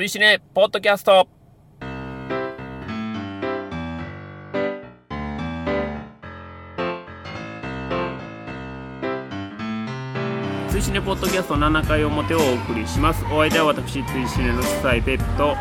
追試ねポッドキャスト。追試ねポッドキャスト7回表をお送りします。お相手は私追試ねの主催ペップと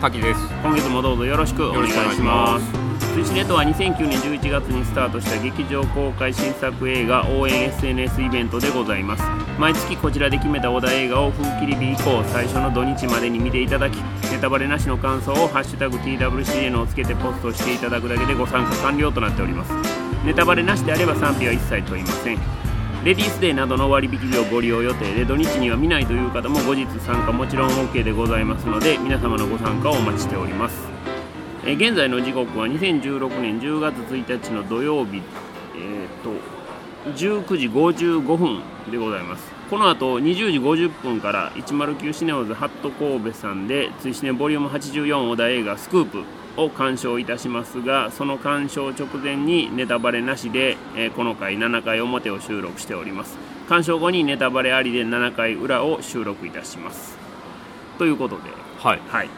滝です。今月もどうぞよろしくお願いします追試ネットは2009年11月にスタートした劇場公開新作映画応援 SNS イベントでございます。毎月こちらで決めたお題映画を風切り日以降最初の土日までに見ていただきネタバレなしの感想を「ハッシュタグ #TWCN」をつけてポストしていただくだけでご参加完了となっております。ネタバレなしであれば賛否は一切問いません。レディースデーなどの割引日をご利用予定で土日には見ないという方も後日参加もちろん OK でございますので皆様のご参加をお待ちしております。えー現在の時刻は2016年10月1日の土曜日、えー、と19時55分でございます。この後20時50分から109シネオズハット神戸さんで追試ねボリューム84お題映画スクープを鑑賞いたしますがその鑑賞直前にネタバレなしで、えーこの回7回表を収録しております。鑑賞後にネタバレありで7回裏を収録いたします。ということで。はい。はい、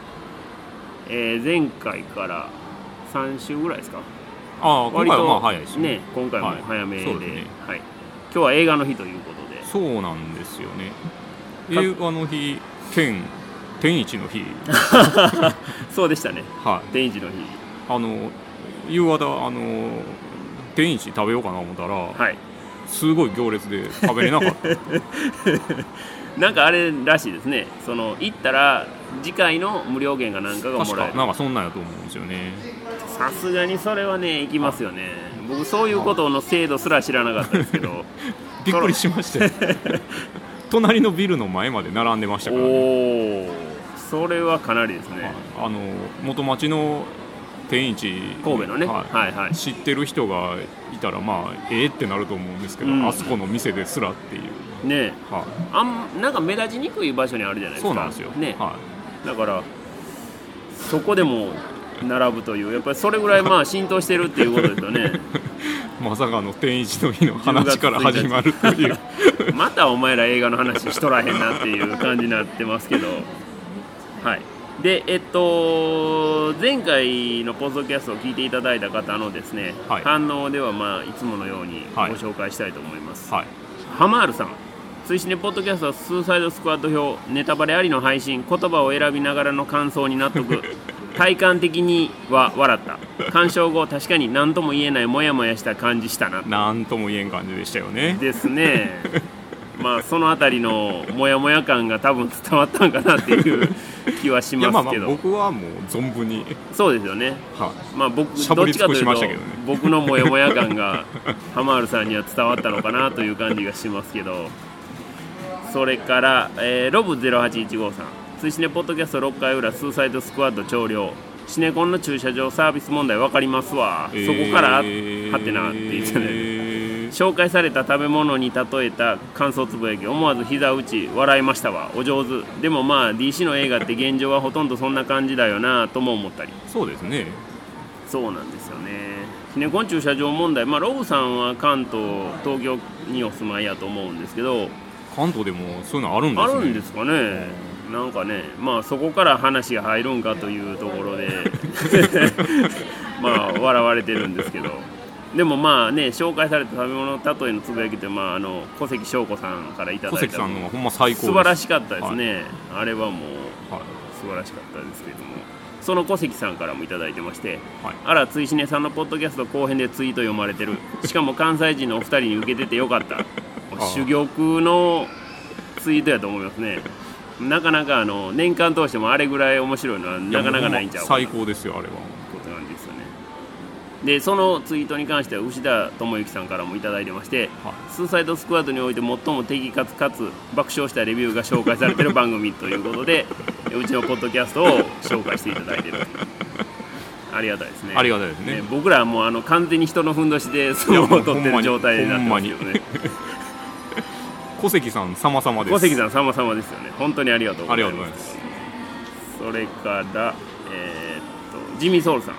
えー前回から3週ぐらいですか？ああ今回はまあ早いですよ。ね今回もはい早めで、そうですね。はい、今日は映画の日ということで。そうなんですよね。映画の日兼天一の日。そうでしたね。はい。天一の日。あの夕方あの天一食べようかな思ったら、はい。すごい行列で食べれなかった。なんかあれらしいですね。その行ったら次回の無料券が何かがも確らえる。かなんかそんなんやと思うんですよね。さすがにそれはね行きますよね。僕そういうことの制度すら知らなかったですけど。びっくりしましたよ 隣のビルの前まで並んでましたおからね。おそれはかなりですね。あの元町の天一神戸のね。はい。はいはい。知ってる人がいたらまあええってなると思うんですけど、うん。あそこの店ですらっていう、ね。はあんなんか目立ちにくい場所にあるじゃないい、ですか。そうなんですよ、ね。はだからそこでも並ぶというやっぱりそれぐらいまあ浸透してるっていうことですよね。い、まさかの天一の日の話から始まるという。またお前ら映画の話しとらへんなっていう感じになってますけど。はい。でえっと前回のポッドキャストを聞いていただいた方のですね、はい。反応ではまあいつものようにごはい。紹介したいと思います、はい。ハマールさん追試ねポッドキャストはスーサイドスクワット表ネタバレありの配信言葉を選びながらの感想に納得。体感的には笑った。鑑賞後確かに何とも言えないモヤモヤした感じしたな。なんとも言えん感じでしたよね。ですね。まあそのあたりのモヤモヤ感が多分伝わったんかなっていう 気はしいやまあますけど僕はもう存分に、そうですよね。はまあ僕どっちかというとね僕のモヤモヤ感がハマールさんには伝わったのかなという感じがしますけどそれから、えーロブ0815さん追試ねポッドキャスト6回裏スーサイドスクワッド長領シネコンの駐車場サービス問題分かりますわ、いそこから、えーはてなって言ってねえー紹介された食べ物に例えた感想つぶやき思わず膝打ち笑いましたわ。お上手。でもまあ DC の映画って現状はほとんどそんな感じだよなとも思ったり。そうですね。そうなんですよね。シネコン駐車場問題。まあロブさんは関東東京にお住まいやと思うんですけど関東でもそういうのあるんですね。あるんですかね。なんかねまあそこから話が入るんかというところで。まあ笑われてるんですけど。でもまあね紹介された食べ物の例えのつぶやきってまああの小関翔子さんからいただいた小関さんのはほんま最高素晴らしかったですね、あれはもうはい。素晴らしかったですけれども。その小関さんからもいただいてましてはい。あら追試ねさんのポッドキャスト後編でツイート読まれてる。しかも関西人のお二人に受けててよかった。あ珠玉のツイートやと思いますね。なかなかあの年間通してもあれぐらい面白いのはなかなかないんちゃう最高ですよあれは。ことなんですよね。でそのツイートに関しては牛田智之さんからもいただいてましてはい。スーサイドスクワットにおいて最も的確かつ爆笑したレビューが紹介されている番組ということで うちのポッドキャストを紹介していただいている。ありがたいですね。ありがたいですね。ね僕らはもうあの完全に人のふんどしで相撲を取ってる状態になってますけどね小関さん様々です。小関さん様々ですよね。本当にありがとうごありざいます。それからえーっとジミーソウルさん。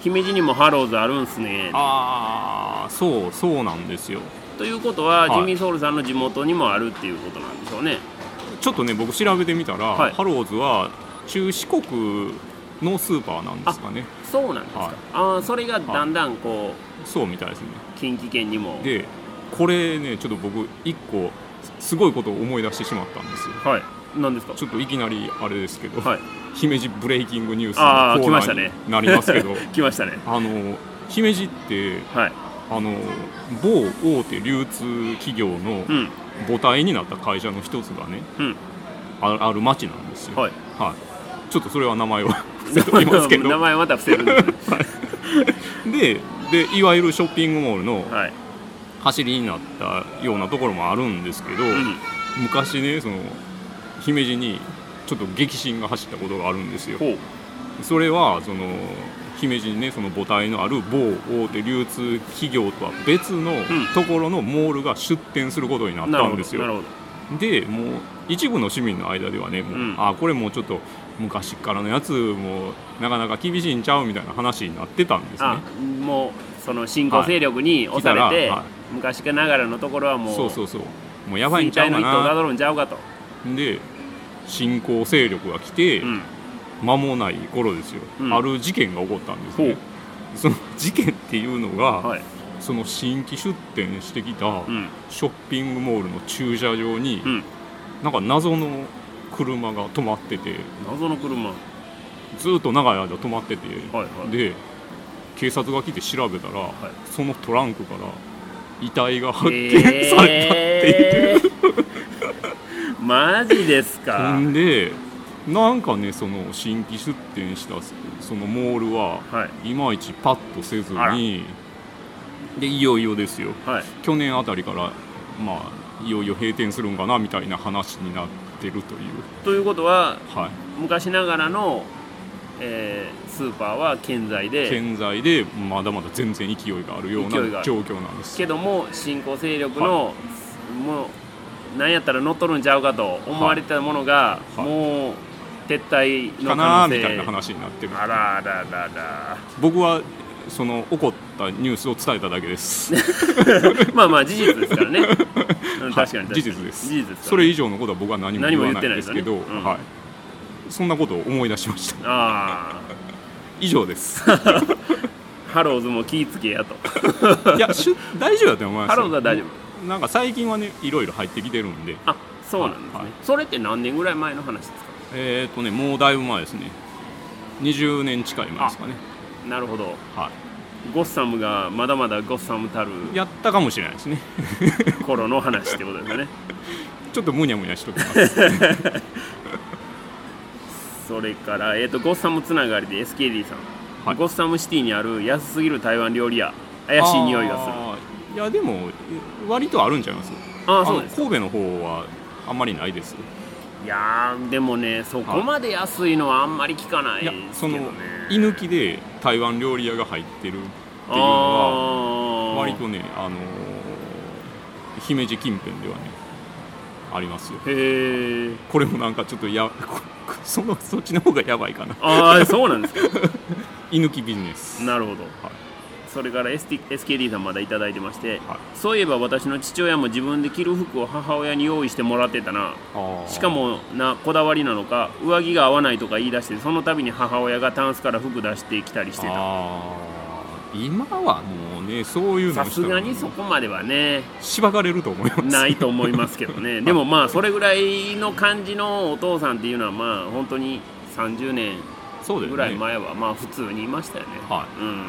姫路にもハローズあるんすね。ああそうそうなんですよ。ということは、はい。ジミーソウルさんの地元にもあるっていうことなんでしょうね。ちょっとね僕調べてみたら、はい。ハローズは中四国のスーパーなんですかね。そうなんですか、はい。ああそれがだんだんこそうみたいですね。う近畿圏にも。でこれねちょっと僕一個すごいことを思い出してしまったんですよ。はい。何ですか？ちょっといきなりあれですけど、はい。姫路ブレイキングニュースのコーナーになりますけど。来ましたね。あの姫路ってはい。あの某大手流通企業のうん。母体になった会社の一つがねうん。あある町なんですよ、はい。はい、ちょっっとそれは名前を 伏せておきますけど。名前また伏せるんですね。ででいわゆるショッピングモールのはい、走りになったようなところもあるんですけど、うん、昔ねその姫路にちょっと激震が走ったことがあるんですよ。それはその姫路にねその母体のある某大手流通企業とは別のん。ところのモールが出店することになったんですよ、でもう一部の市民の間ではねもう、うん。あこれもうちょっと昔からのやつもうなかなか厳しいんちゃうみたいな話になってたんですね。あもうその新興勢力に押されて、はい。は昔ながらのところはもうそうそうそう。もうやばいんちゃうかな。どるんちゃうかと、で新興勢力が来て、うん、間もない頃ですよ、うん。ある事件が起こったんですね。その事件っていうのが、はい、その新規出店してきたうん。ショッピングモールの駐車場に、うん、なんか謎の車が止まってて謎の車。はずっと長い間止まってて、いはい。で警察が来て調べたら、い。そのトランクから遺体が発見されたっていう、えー、マジですか？んでなんかねその新規出店したそのモールははい。いまいちパッとせずにでいよいよですよ。はい。去年あたりからまあいよいよ閉店するんかなみたいな話になってるという。ということははい。昔ながらの、えースーパーは健在で健在でまだまだ全然勢いがあるような状況なんです。けども新興勢力の、もうなんやったら乗っ取るんちゃうかと思われてたものが、はい。もう撤退のか可能性。なみたいな話になってる。あらららら。僕はその起こったニュースを伝えただけです。まあまあ事実ですからね、確かに事実です。事実ですからそれ以上のことは僕は何も言わないんですけど。ねうんはい、そんなことを思い出しました。あ 以上です。あ ハローズも気ぃつけやと。いやしゅ大丈夫だと思いますハよローズは大丈夫。なんか最近はねいろいろ入ってきてるんで。あそうなんですね、はいはい。それって何年ぐらい前の話ですか？えっ、とねもうだいぶ前ですね。20年近い前ですかね。なるほど。はゴッサムがまだまだゴッサムたるいやったかもしれないですね。頃の話ってことですよね。ちょっとむにゃむにゃしときますそれから、えー、とゴッサムつながりで SKD さん、はい。ゴッサムシティにある安すぎる台湾料理屋。怪しい匂いがする。いやでも割とあるんちゃいます？ああそうですの神戸の方はあんまりないです。いやーでもねそこまで安いのはあんまり聞かないね。その居抜きで台湾料理屋が入ってるっていうのは割とねあのー姫路近辺ではねありますよ。へえこれもなんかちょっとや そのそっちの方がやばいかな。ああそうなんですか。居抜きビジネス。なるほど。はい。それから SKD さんまだいただいてましてはい。そういえば私の父親も自分で着る服を母親に用意してもらってたな。しかもなこだわりなのか上着が合わないとか言い出してその度に母親がタンスから服出してきたりしてた。今はもうねそういうのさすがにそこまではね。しばかれると思います。ないと思いますけどね。でもまあそれぐらいの感じのお父さんっていうのはまあ本当に30年ぐらい前はまあ普通にいましたよね。はうん。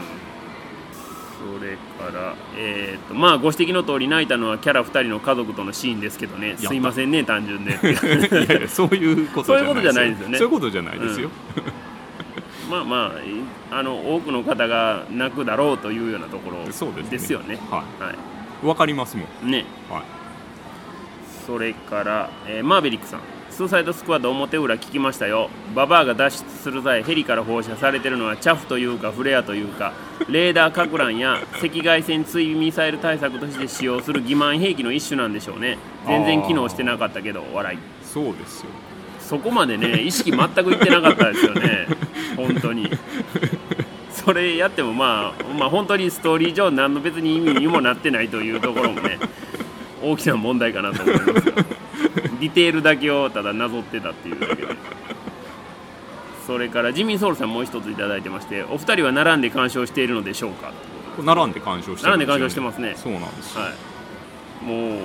それからえっ、とまあご指摘の通り泣いたのはキャラ2人の家族とのシーンですけどね。た。すいませんね単純で。いやいやそういうことじゃないそういうことじゃないですよね。そういうことじゃないですよ、まあまあいあの多くの方が泣くだろうというようなところですよね。ははい。いわかりますもん。ね。はい。それから、えーマーベリックさん。スーサイドスクワッド表裏聞きましたよ。ババアが脱出する際ヘリから放射されてるのはチャフというかフレアというか レーダーかく乱や赤外線追尾ミサイル対策として使用する欺瞞兵器の一種なんでしょうね。全然機能してなかったけど笑い。そうですよそこまでね 意識全くいってなかったですよね。本当に。それやってもまあまあ本当にストーリー上何の別に意味にもなってないというところもね大きな問題かなと思いますがディテールだけをただなぞってたっていうだけで。それからジミーソウルさんもう一ついただいてましてお二人は並んで鑑賞しているのでしょうか。並んで鑑賞して並んで鑑賞してますね。そうなんですよ、はい。もう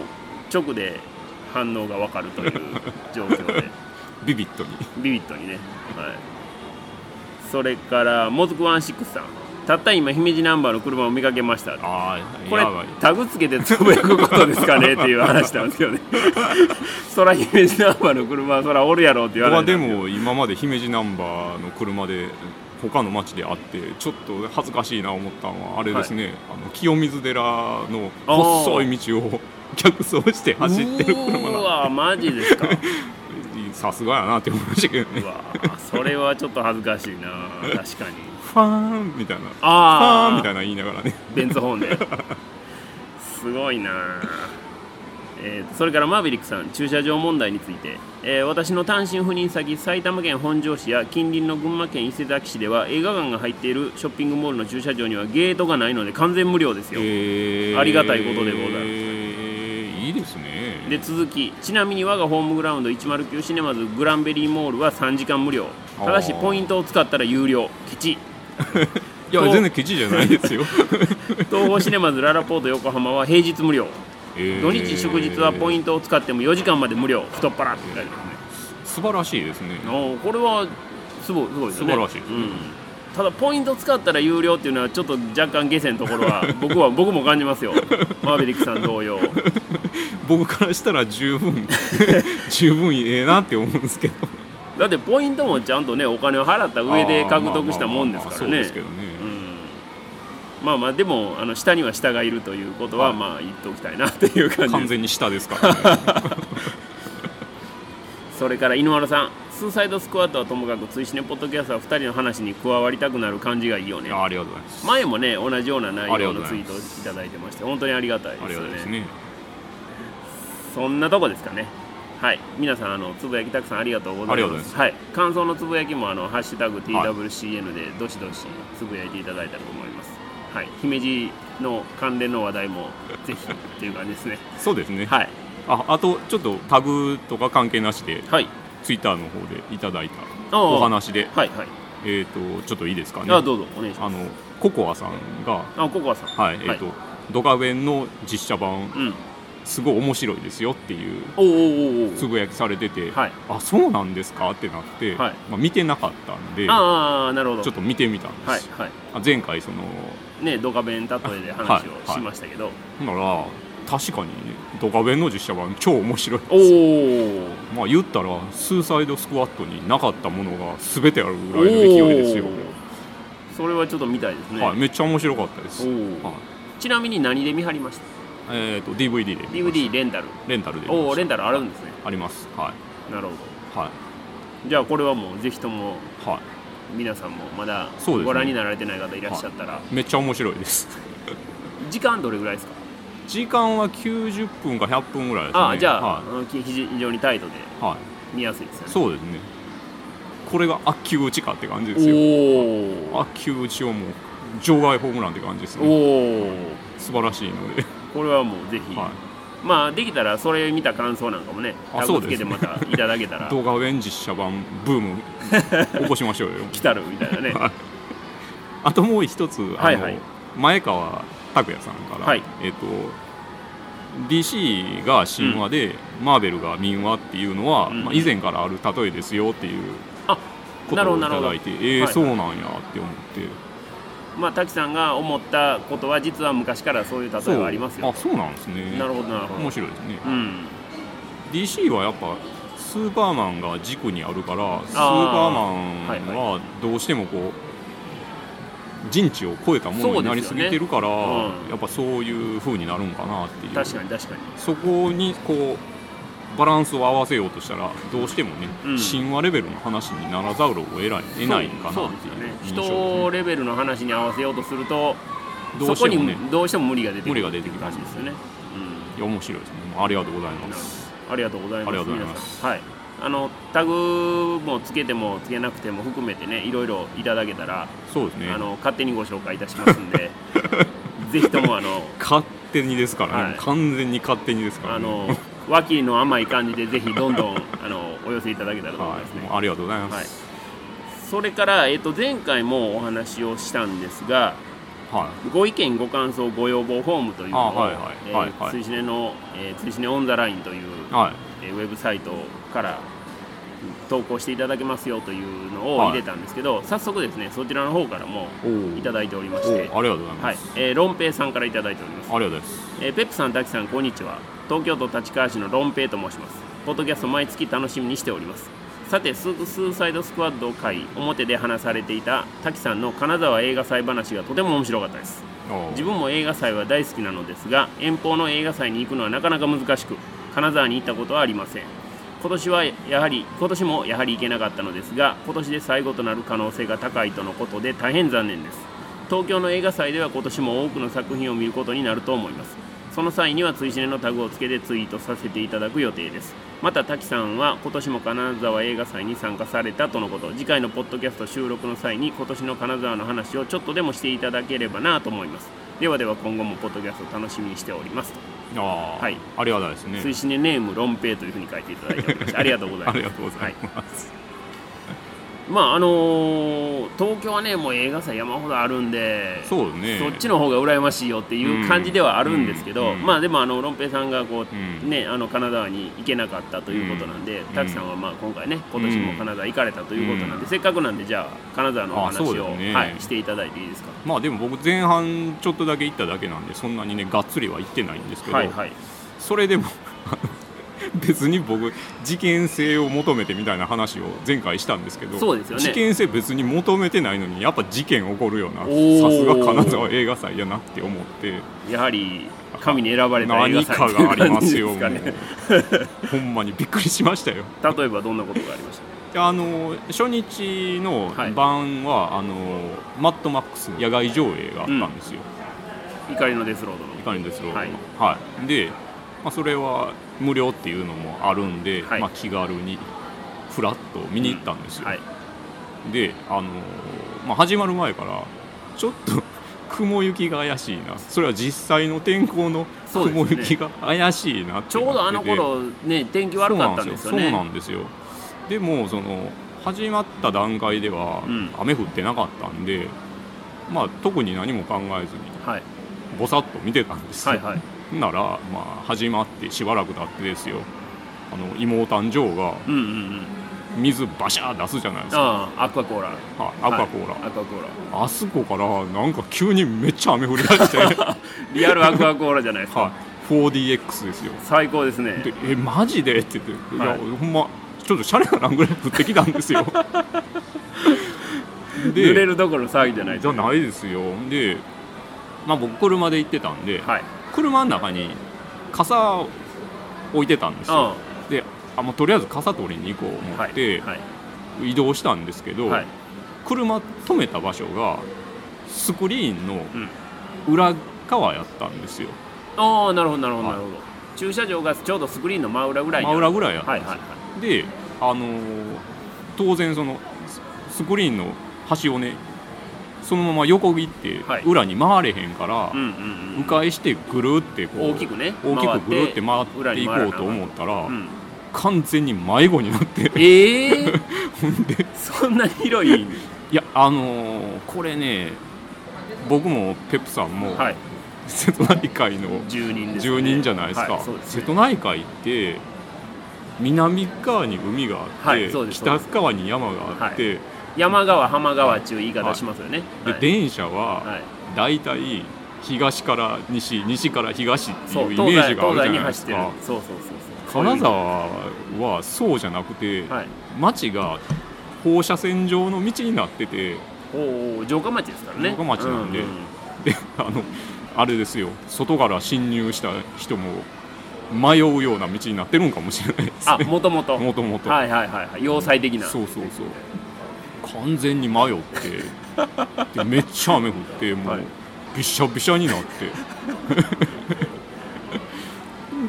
直で反応が分かるという状況でビビッドに。ビビッドにね、はい、それからモズクワンシックスさん。たった今姫路ナンバーの車を見かけました。ああこれタグつけてつぶやくことですかねっていう話なんですよね。そら姫路ナンバーの車はそらおるやろっていう僕はでも今まで姫路ナンバーの車で他の町で会ってちょっと恥ずかしいな思ったのはあれですね、あの清水寺の細い道を 逆走して走ってる車うなわマジですか さすがやなって思いましたけどね。うわそれはちょっと恥ずかしいな。確かに。ファーンみたいな。ファああーンみたいな言いながらね。ベンツホーンですごいな。えーそれからマーヴェリックさん駐車場問題について、えー私の単身赴任先埼玉県本庄市や近隣の群馬県伊勢崎市では映画館が入っているショッピングモールの駐車場にはゲートがないので完全無料ですよ、えー。ありがたいことでございます。えーいいですねで続きちなみに我がホームグラウンド109シネマズグランベリーモールは3時間無料。ただしポイントを使ったら有料。ケチ。いや全然ケチじゃないですよ、東宝シネマズララポート横浜は平日無料。えー。土日祝日はポイントを使っても4時間まで無料。太っ腹って書いてありますね素晴らしいですね。これはすごいすごいですね。素晴らしいですね。うん、ただポイント使ったら有料っていうのはちょっと若干下船のところは 僕は僕も感じますよ。マーベリックさん同様。僕からしたら十分 十分ええなって思うんですけど。だってポイントもちゃんとねお金を払った上で獲得したもんですからね。まあまあでもあの下には下がいるということははい。まあ言っておきたいなっていう感じ完全に下ですからね。それから井上さんスーサイドスクワットはともかく追試ねポッドキャストは2人の話に加わりたくなる感じがいいよね。あありがとうございます。前もね同じような内容のツイートをいただいてまして本当にありがたいですよねねそんなとこですかね。はい。皆さんあのつぶやきたくさんありがとうございます。ありがとうございます。はい、感想のつぶやきもあのハッシュタグ TWCN でどしどしつぶやいていただいたらと思います。はい。姫路の関連の話題もぜひっていう感じですね。そうですね、はい。ああとちょっとタグとか関係なしではいツイッターの方でいただいたお話で。はいはい。えっ、とちょっといいですかね。あどうぞお願いします。あのココアさんがあココアさん。はいえっ、と、ドカベンの実写版うん。すごい面白いですよっていうつぶやきされてて、はい。あそうなんですか？ってなって、はい。まあ、見てなかったんでああなるほど。ちょっと見てみたんです、はいはい。あ前回そのねドカベン例えで話をしましたけど、ほんなら確かにねドカベンの実写版超面白い。おおまあ言ったらスーサイドスクワットになかったものが全てあるぐらいの勢いですよ、それはちょっと見たいですね、はい、めっちゃ面白かったです、はい。ちなみに何で見張りました？えー、と DVD で DVD レンタル。レンタルでおおレンタルあるんですね。あります。はなるほいはい。どじゃあこれはもうぜひともは皆さんもまだご覧になられてない方いらっしゃったら、い。めっちゃ面白いです。時間どれぐらいですか、時間は90分か100分ぐらいですね。ああじゃあ、はうんき非常にタイトでい、はい、見やすいですよね。そうですね。これが悪球打ちかって感じですよ。お悪球打ちをもう場外ホームランって感じですおね。お素晴らしいので、これはもうぜひ、はまあできたらそれ見た感想なんかもねあタグつけてまたいただけたい、ら。動画ウェン実写版ブーム 起こしましょうよ。来たるみたいなね。はい。あともう一つあの、はいはい。前川拓也さんから、はい。えっ、と DC が神話で、マーベルが民話っていうのは、うんまあ、以前からある例えですよっていうあことをいただいてえーはい。そうなんやって思って。まあ滝さんが思ったことは実は昔からそういう例えがありますよあそうなんですね。なるほどなるほど。面白いですね、うん。DC はやっぱスーパーマンが軸にあるからスーパーはいマンはどうしてもこう人知を超えたものになりすぎてるから、ねうん。やっぱそういう風になるんかなっていう。確かに確かに。そこにこうバランスを合わせようとしたらどうしてもね、うん。神話レベルの話にならざるを得ない得ないんかなっていうね。印象です人レベルの話に合わせようとするとどそうこにしてもねどうしても無理が出てくる無理が出てきっていうます感じですよね、いや面白いですね。ありがとうございます。ど。ありがとうございます。はいあのタグもつけてもつけなくても含めてねいろいろいただけたら、そうですね。あの勝手にご紹介いたしますんで ぜひともあの勝手にですからね、はい。完全に勝手にですからね。あの脇の甘い感じでぜひどんどんあのお寄せいただけたらと思いはますね。い、もうありがとうございます、はい。それから、えっと前回もお話をしたんですがはご意見ご感想ご要望フォームというのをあはいはいえはいはい。ー追試ねの、えー、追試ねオンザラインという、いはい。えーウェブサイトから投稿していただけますよというのを入れたんですけど、早速ですねそちらの方からもおいただいておりまおしてありがとうございはいます、、えー、ロンペイさんからいただいておりますありがとうございますえーペップさん、滝さん、こんにちは。東京都立川市のロンペイと申します。ポッドキャスト毎月楽しみにしております。さて、ススーサイドスクワッド会表で話されていた滝さんの金沢映画祭話がとても面白かったです。お自分も映画祭は大好きなのですが、遠方の映画祭に行くのはなかなか難しく、金沢に行ったことはありません。今年はやはり今年もやはり行けなかったのですが今年で最後となる可能性が高いとのことで大変残念です。東京の映画祭では今年も多くの作品を見ることになると思います。その際には追試ねのタグをつけてツイートさせていただく予定です。また滝さんは今年も金沢映画祭に参加されたとのこと次回のポッドキャスト収録の際に今年の金沢の話をちょっとでもしていただければなと思います。ではでは今後もポッドキャスト楽しみにしておりますあーはい。ありがたいですね。追試ねネームロンペイというふうに書いていただいておりましてありがとうございます。ありがとうございます、まああのー東京はねもう映画祭山ほどあるんでそうね。そっちの方が羨ましいよっていう感じではあるんですけど、うん。うん。まあでもあのロンペイさんがこう、うん。ねあの金沢に行けなかったということなんで、ん。滝さんはまあ今回ね今年も金沢行かれたということなんで、せっかくなんでじゃあ金沢のお話を、ね。はい、していただいていいですか？まあでも僕前半ちょっとだけ行っただけなんでそんなにねがっつりは行ってないんですけど、はいはい。それでも 別に僕事件性を求めてみたいな話を前回したんですけどそうですよね。事件性別に求めてないのにやっぱ事件起こるよなおー。さすが金沢映画祭やなって思って。やはり神に選ばれた映画何祭かがありますよね ほんまにびっくりしましたよ。例えばどんなことがありました？あの初日のはい。晩は、あのマッドマックス野外上映があったんですよ、怒りのデスロードの。いかにですよ、はい。はい。で、まあ、それは無料っていうのもあるんで、はい。まあ、気軽にフラッと見に行ったんですよ、はい。で、あのまあ、始まる前からちょっと 雲行きが怪しいな。それは実際の天候の雲行きが怪しいなってちょうどあの頃ね天気悪かったんですよね。そうなんですよ。でもその始まった段階ではうん。雨降ってなかったんで、まあ特に何も考えずにはい。ぼさっと見てたんですよ、はいはいなら、まあ、始まってしばらく経ってですよ。あの妹誕生がうんうんうん。水バシャー出すじゃないですか。ああアクアコーラ。はいアクアコーラ、はいアクアコーラ。あそこからなんか急にめっちゃ雨降り出して、は リアルアクアコーラじゃないですか、い、4DX ですよ。最高ですね。でえマジで？って言って、はい。い、やほんまちょっとシャレならんぐらい降ってきたんですよ。で濡れるどころの騒ぎじゃないじゃないですよ。で、まあ、僕車で行ってたんで、はい車の中に傘置いてたんですよ。あであもうとりあえず傘取りに行こう思はいってはい移動したんですけど、はい。車止めた場所がスクリーンのうん。裏側やったんですよ。ああなるほどなるほどはないるほど。駐車場がちょうどスクリーンの真裏ぐらいに真裏ぐらいやったんですよ、はいはいはい。であのー当然そのススクリーンの端をねそのまま横切ってはい。裏に回れへんから、迂回してぐるってこう大きくね大きくぐるって回裏っていこうと思ったら、うん。完全に迷子になって。ええ ほんで。そんな広いいやあのーこれね僕もペップさんも、はい。瀬戸内海の住人です、ね、住人じゃないですか、はいそうですね。瀬戸内海って南側に海があって、北側に山があって、山川浜川っていう言い方しますよね、ではい。電車ははい。大体東から西西から東っていうイメージがあるじゃないですか。そうそうそうそう。金沢はそうじゃなくて、はい。町が放射線状の道になってておお城下町ですからね。城下町なんで。ううであのあれですよ。外から侵入した人も迷うような道になってるんかもしれないですあね。もともともともとはいはいはいはい。要塞的な。そうそうそう完全に迷ってでめっちゃ雨降ってもう、はい。びしゃびしゃになって。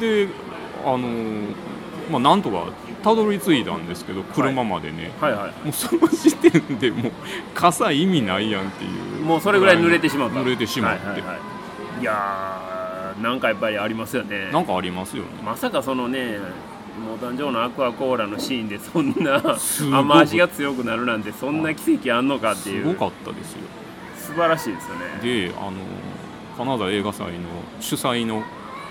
であのーまあなんとかたどり着いたんですけど車までね、はいはもうその時点でもう傘意味ないやんっていう。いもうそれぐらい濡れてしまった。濡れてしまって、はいはいはい。いやーなんかやっぱりありますよね。なんかありますよね。まさかそのねもう誕生のアクアコーラのシーンでそんな雨足が強くなるなんてそんな奇跡あんのかっていう。すごかったですよ。素晴らしいですよね。であの金沢映画祭の主催の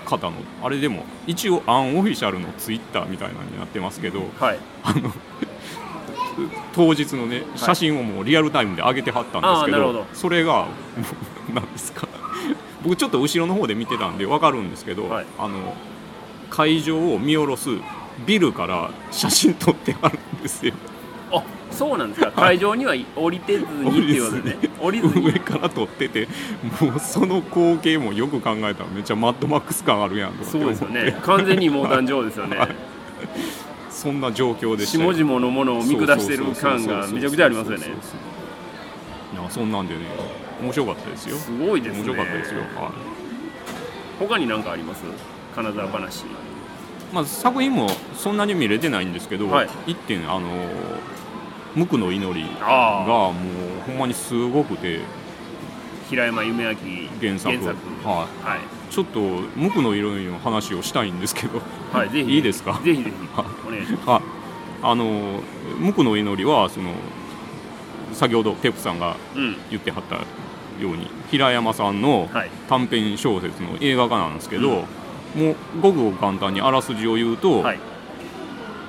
方のあれでも一応アンオフィシャルのツイッターみたいなのになってますけどはい。あの 当日のね写真をもうリアルタイムで上げてはったんですけど,、ど。それがもう なんですか。僕ちょっと後ろの方で見てたんで分かるんですけど、はい。あの会場を見下ろすビルから写真撮ってあるんですよ。あそうなんですか。会場には降りてずにっていうことで。ね 降りず上にから撮っててもうその光景もよく考えたらめっちゃマッドマックス感あるやんそうですよね。完全にもう誕生ですよね。はい。そんな状況でした。下々のものを見下してる感がめちゃくちゃありますよね。いやそんなんでね面白かったですよ。すごいですね。面白かったですよ、はい。他に何かあります？金沢話。まあ、作品もそんなに見れてないんですけど、はい。一点あの無垢の祈りがもうほんまにすごくて平山夢明原作。原作ははい。い、ちょっと無垢の祈りの話をしたいんですけど。はいぜひ。いいですか？ぜひぜひ。はい。お願いします。ああの無垢の祈りはその先ほどテップさんがうん。言ってはったように平山さんのはい。短編小説の映画化なんですけど、もうごくごく簡単にあらすじを言うと、はい。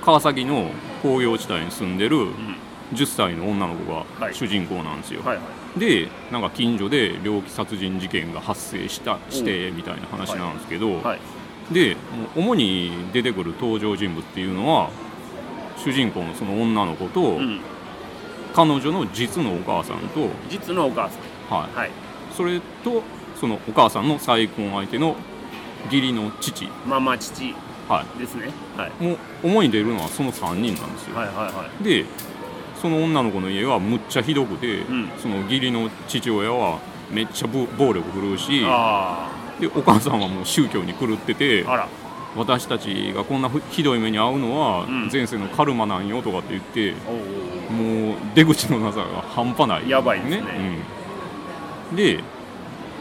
川崎の工業地帯に住んでるうん。10歳の女の子がはい。主人公なんですよ、はいはい。でなんか近所で猟奇殺人事件が発生したしてみたいな話なんですけど、はい。で主に出てくる登場人物っていうのは主人公のその女の子と、うん。彼女の実のお母さんと、実のお母さん。はい、はい。それとそのお母さんの再婚相手の義理の父、ママ父。はですね。はい。い、もう主に出るのはその3人なんですよ、はいはいはい。でその女の子の家はむっちゃひどくて、ん。その義理の父親はめっちゃぶ暴力振るうしあでお母さんはもう宗教に狂っててああら。私たちがこんなふひどい目に遭うのはうん。前世のカルマなんよとかって言って、おおもう出口のなさが半端ない、やばいですね。うん。で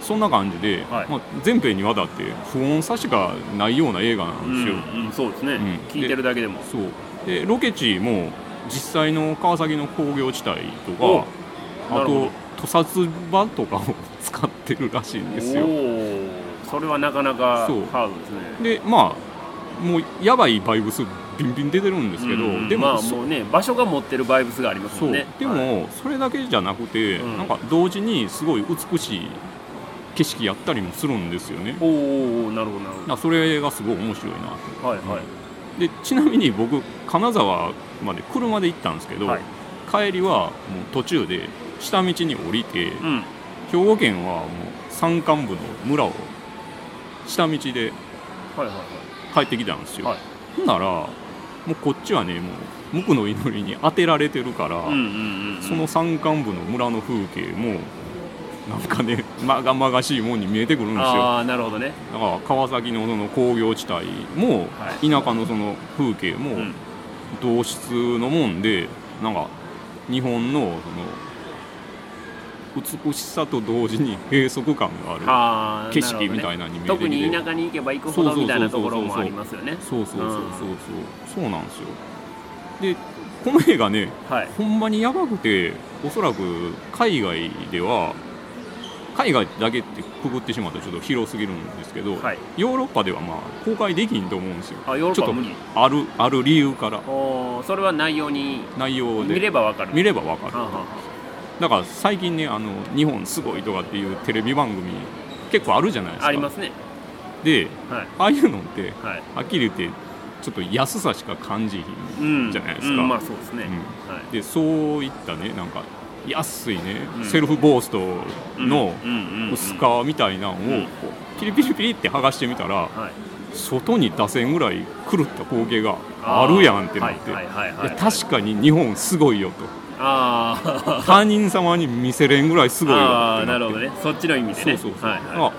そんな感じで、はい。まあ、全編にわたって不穏さしかないような映画なうんですよ、んうんそうですね。ん。聞いてるだけでも。そう。でロケ地も実際の川崎の工業地帯とおかあと屠殺場とかを使ってるらしいんですよ。それはなかなかハードですね。でまあもうやばいバイブスビンビン出てるんですけど、うんでも、まあそもうね場所が持ってるバイブスがありますそうんもねでも、はいそれだけじゃなくて、うん。なんか同時にすごい美しい景色やったりもするんですよね。おなるほどなるほだからそれがすごい面白いな。どはいはい。でちなみに僕金沢まで車で行ったんですけど、はい。帰りはもう途中で下道に降りて、うん。兵庫県はもう山間部の村を下道ではいはい帰ってきたんですよ、はい。ほんならもうこっちはねもう無垢の祈りに当てられてるから、その山間部の村の風景もなんかねまがまがしいもんに見えてくるんですよ。ああなるほどね。だから川崎のその工業地帯も、はい。田舎のその風景もうん。同質のもんでなんか日本のその美しさと同時に閉塞感がある景色みたいなのに見えてきて。特に田舎に行けば行くほどみたいなところもありますよね。そうそうそうそうそう。うん。そうなんですよ。でこの映画ねはい。ほんまにやばくておそらく海外では海外だけってくぐってしまったらちょっと広すぎるんですけど、はい。ヨーロッパではまあ公開できんと思うんですよ。あヨーロッパは無理。あるある理由から。おーそれは内容に内容で。見ればわかる。見ればわかる。だから最近ねあの日本すごいとかっていうテレビ番組結構あるじゃないですか。あありますね。ではい。ああいうのってはい。はっきり言ってちょっと安さしか感じひん、うんじゃないですか。うんまあそうですね。うん。はい。でそういったねなんか安いね、うん。セルフボーストの薄皮みたいなのをピリピリピリって剥がしてみたらはい。外に出せんぐらい狂った光景があるやんってなって、確かに日本すごいよと。あー。他人様に見せれんぐらいすごいよあーって。なるほどね。そっちの意味でね。そうそうそう、はいだから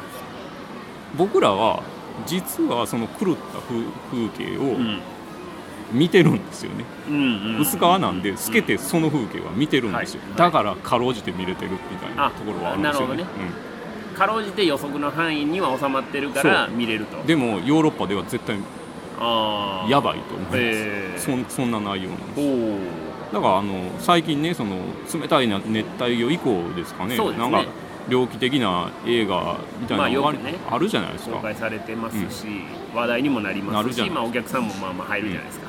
僕らは実はその狂った風風景をうん見てるんですよね、うんうん。薄皮なんで透けてその風景は見てるんですよ、はい。だからかろうじて見れてるみたいなあところはあるんですよね。なるかろうじて予測の範囲には収まってるから見れると。うんでもヨーロッパでは絶対やばいと思います、ええそんそんな内容なんです。だからあの最近ねその冷たいな熱帯魚以降ですかね。ね。なんか猟奇的な映画みたいなのがあ,、まあるじゃないですか。公開されてますし、話題にもなりなますし、まあ、お客さんもまあまあ入るじゃないですか、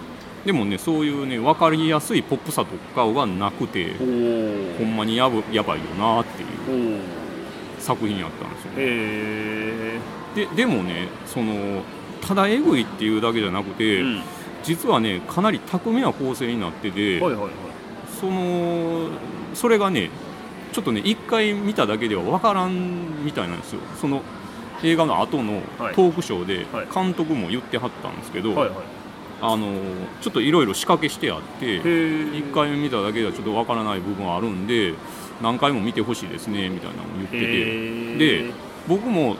でもねそういうね分かりやすいポップさとかがなくておほんまにやぶやばいよなっていう作品やったんですよ、ね、へででもねそのただエグいっていうだけじゃなくて、えうん。実はねかなり巧みな構成になってて、はいはいはい。そのそれがねちょっとね一回見ただけでは分からんみたいなんですよ。その映画の後のはい。トークショーではい。監督も言ってはったんですけど、はいはいあのちょっといろいろ仕掛けしてあってへえ一回見ただけではちょっと分からない部分あるんで何回も見てほしいですねみたいなのを言ってて。へで僕も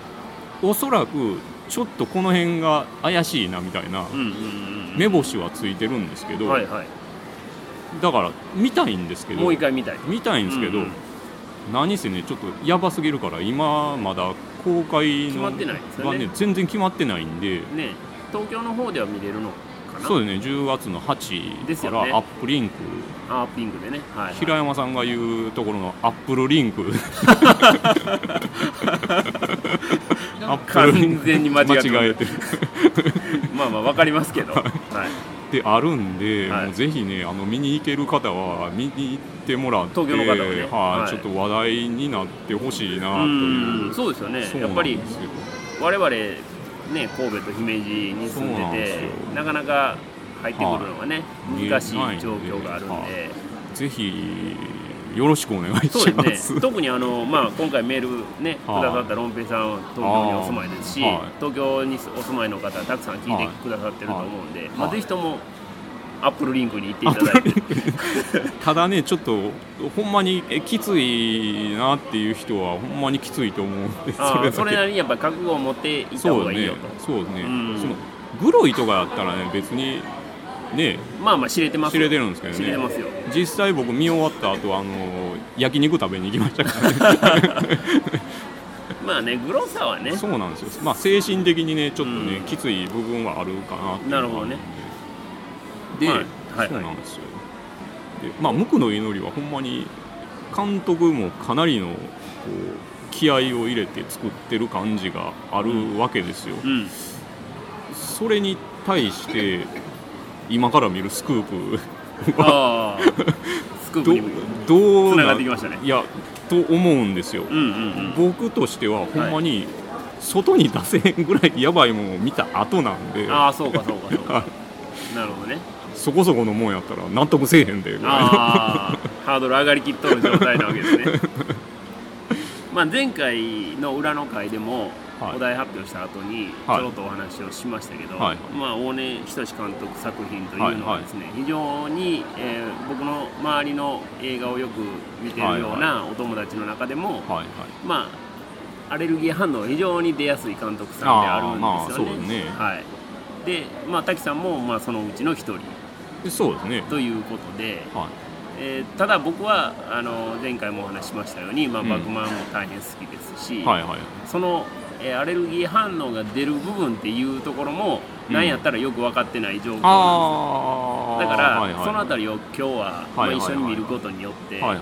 おそらくちょっとこの辺が怪しいなみたいな目星はついてるんですけど、はいはい。だから見たいんですけどもう一回見たい。見たいんですけど、うんうん。何せねちょっとやばすぎるから今まだ公開の決まってないですよね。がね全然決まってないんで。ね東京の方では見れるの？かな。そうですね。10月の8からアップリンク、あーピンクでね。はい、はい、平山さんが言うところのアップルリンク。完全に間違えてる。まあまあわかりますけど。はい。ってあるんで、はい。もうぜひねあの見に行ける方は見に行ってもらって東京の方はね。はいはい。ちょっと話題になってほしいなとういう。んそうですよね。やっぱり我々ね神戸と姫路に住んでてなかなか入ってくるのがね、はい。難しい状況があるんで、はい。ぜひよろしくお願いしまですすね。特にあの、まあ、今回メールねくはい。ださったロンペイさんは東京にお住まいですし、はい。東京にお住まいの方たくさん聞いてくださってると思うんで、まあ、はいぜひともアップルリンクに行っていただいて。ただねちょっとほんまにえきついなっていう人はほんまにきついと思うんであーそれなりにやっぱり覚悟を持っていったそうね方がいいよと。そうね、うん。そのグロいとかやったらね別にね。まあまあ知れてます知れてるんですけどね。知れてますよ。実際僕見終わった後あの焼肉食べに行きましたからね。まあねグロさはね。そうなんですよ。まあ精神的にねちょっとね、うん。きつい部分はあるかななるほどねで、はいはい。そうなんですよ。でまあ無垢の祈りはほんまに監督もかなりのこう気合を入れて作ってる感じがあるわけですよ、うん。それに対して 今から見るスクープはああ。スクープどうつなってきましたね。いやと思うんですよ、うんうんうん。僕としてはほんまに外に出せへんぐらいやばいものを見た後なんで。ああそうかそうかそうはか。なるほどねそこそこのもんやったら納得せえへんでぐらハードル上がりきっとる状態なわけですね。まあ前回の裏の回でもはい。お題発表した後にちはい。ょろっとお話をしましたけど、はい。まあ大根仁監督作品というのはですね、非常に、えー僕の周りの映画をよく見てるようなお友達の中でも、はいはい。まあアレルギー反応が非常に出やすい監督さんであるんですよね。まあね。はい。で、まあ滝さんもまあそのうちの一人。でそうですね。ということで、はい。えーただ僕はあの前回もお話ししましたように、まあ、うん。バクマンも大変好きですし、はいはいその、えーアレルギー反応が出る部分っていうところも、うん。なんやったらよく分かってない状況なんああですだから、はいはい、そのあたりを今日は、まあはいはいはい。一緒に見ることによって、はいはい、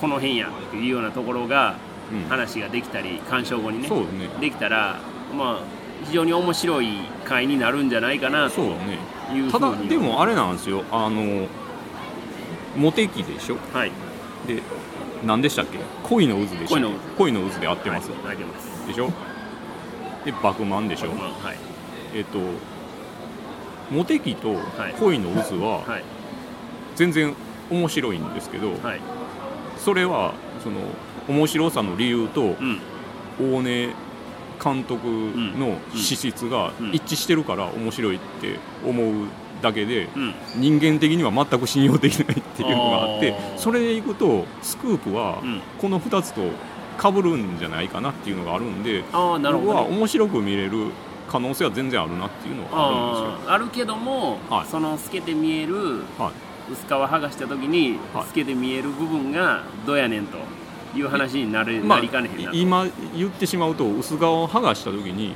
この辺やっていうようなところがうん、話ができたり鑑賞後にねそうですね。できたらまあ非常に面白い回になるんじゃないかなというねふうにただでもあれなんですよ。あのモテ期でしょ？はい。で何でしたっけ？恋の渦でしょ？恋の渦。恋の渦で合ってます、はい、ます。でしょ？でバクマンでしょ、まあはい。えっとモテ期とはい。恋の渦ははい。全然面白いんですけど、はい。それはその面白さの理由とうん。大根監督の資質がうん。一致してるから面白いって思うだけでうん。人間的には全く信用できないっていうのがあってそれでいくとスクープはうん。この2つと被るんじゃないかなっていうのがあるんでああなるほど、僕は面白く見れる可能性は全然あるなっていうのはあるんですよ。あるけども、はい。その透けて見えるはい。薄皮剥がした時に、はい。透けて見える部分がどやねんという話になれ、まあなりかねへんなと、今言ってしまうと薄皮を剥がした時に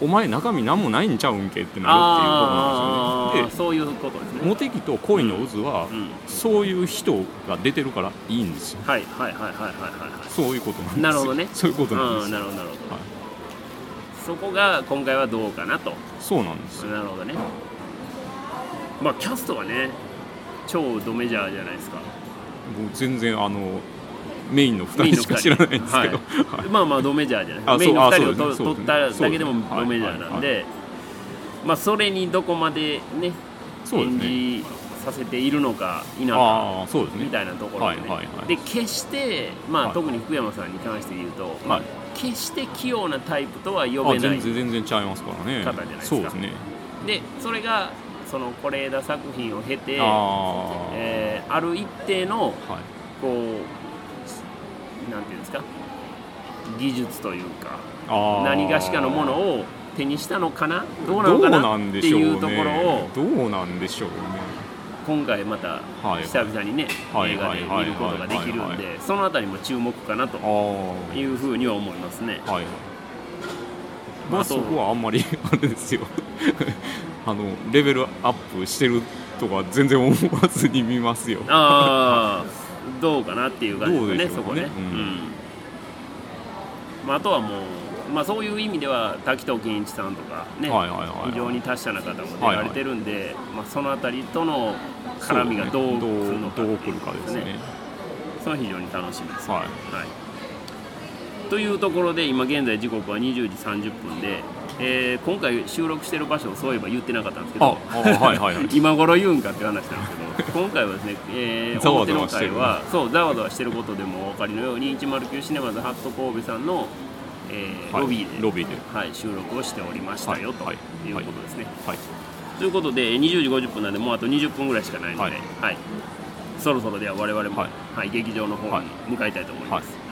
お前中身何もないんちゃうんけってなるっていうことなんですよね。そういうことですね。でモテ期と恋の渦は、うん。そういう人が出てるからいいんですよ。はいはいはいはいはいはいはい。そういうことなんですよ。なるほどね。そういうことなんですなるほどなるほど。はい、そこが今回はどうかなと。そうなんですよ。なるほどね。まあキャストはね超ドメジャーじゃないですか。もう全然あのメインの2人しか知らないんですけど、はい。まあまあドメジャーじゃなあいメインの2人をと取っただけでもドメジャーなんでまあそれにどこまでね演じさせているのか否かああそうですね。みたいなところでね、はいはいはいで決して、まあはい。特に福山さんに関して言うと、はい。決して器用なタイプとは呼あべない全然全然ちゃいますからね。方じゃないですか。そうですね。でそれがその是枝作品を経て、ああ、えーある一定のはい。こうなんていうんですか？技術というか何がしかのものを手にしたのかな？どうなのかな？っていうところをどうなんでしょうね。今回またはい久々にねはい映画で見ることができるんでそのあたりも注目かなというふうには思いますね。はいまあそこはあんまり あれですよ。あのレベルアップしてるとか全然思わずに見ますよ。ああ どうかなっていう感じですねどうでしょそうこね、ねううん。んまあ、あとはもう、まあ、そういう意味では滝藤健一さんとかね、はいはいはい非常に達者な方も出られてるんで、まあ、そのあたりとの絡みがどうそうするねのかどうどう来るかですね。それは非常に楽しみです、はい。はい、というところで今現在時刻は20時30分で、えー今回収録してる場所をそういえば言ってなかったんですけどはいはいはい。今頃言うんかって話なんですけど今回はですね、えー 表の会はそうざわざわしてることでもお分かりのように109シネマズハット神戸さんの、えーはいロビーでロビーで。はい、収録をしておりましたよ、はいということですね。はいということで20時50分なんでもうあと20分ぐらいしかないので、ははい。いそろそろでは我々も、ははいい劇場の方はい。に向かいたいと思います。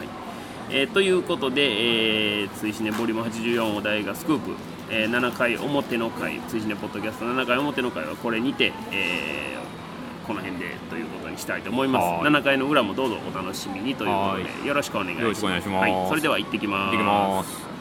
はいえーということで、えー、追試ねボリューム84お題がスクープ、えー7回表の回追試ねポッドキャスト7回表の回はこれにて、えーこの辺でということにしたいと思います。はい7回の裏もどうぞお楽しみにということはでよろしくお願いします。はい、それでは行ってきます。行ってきます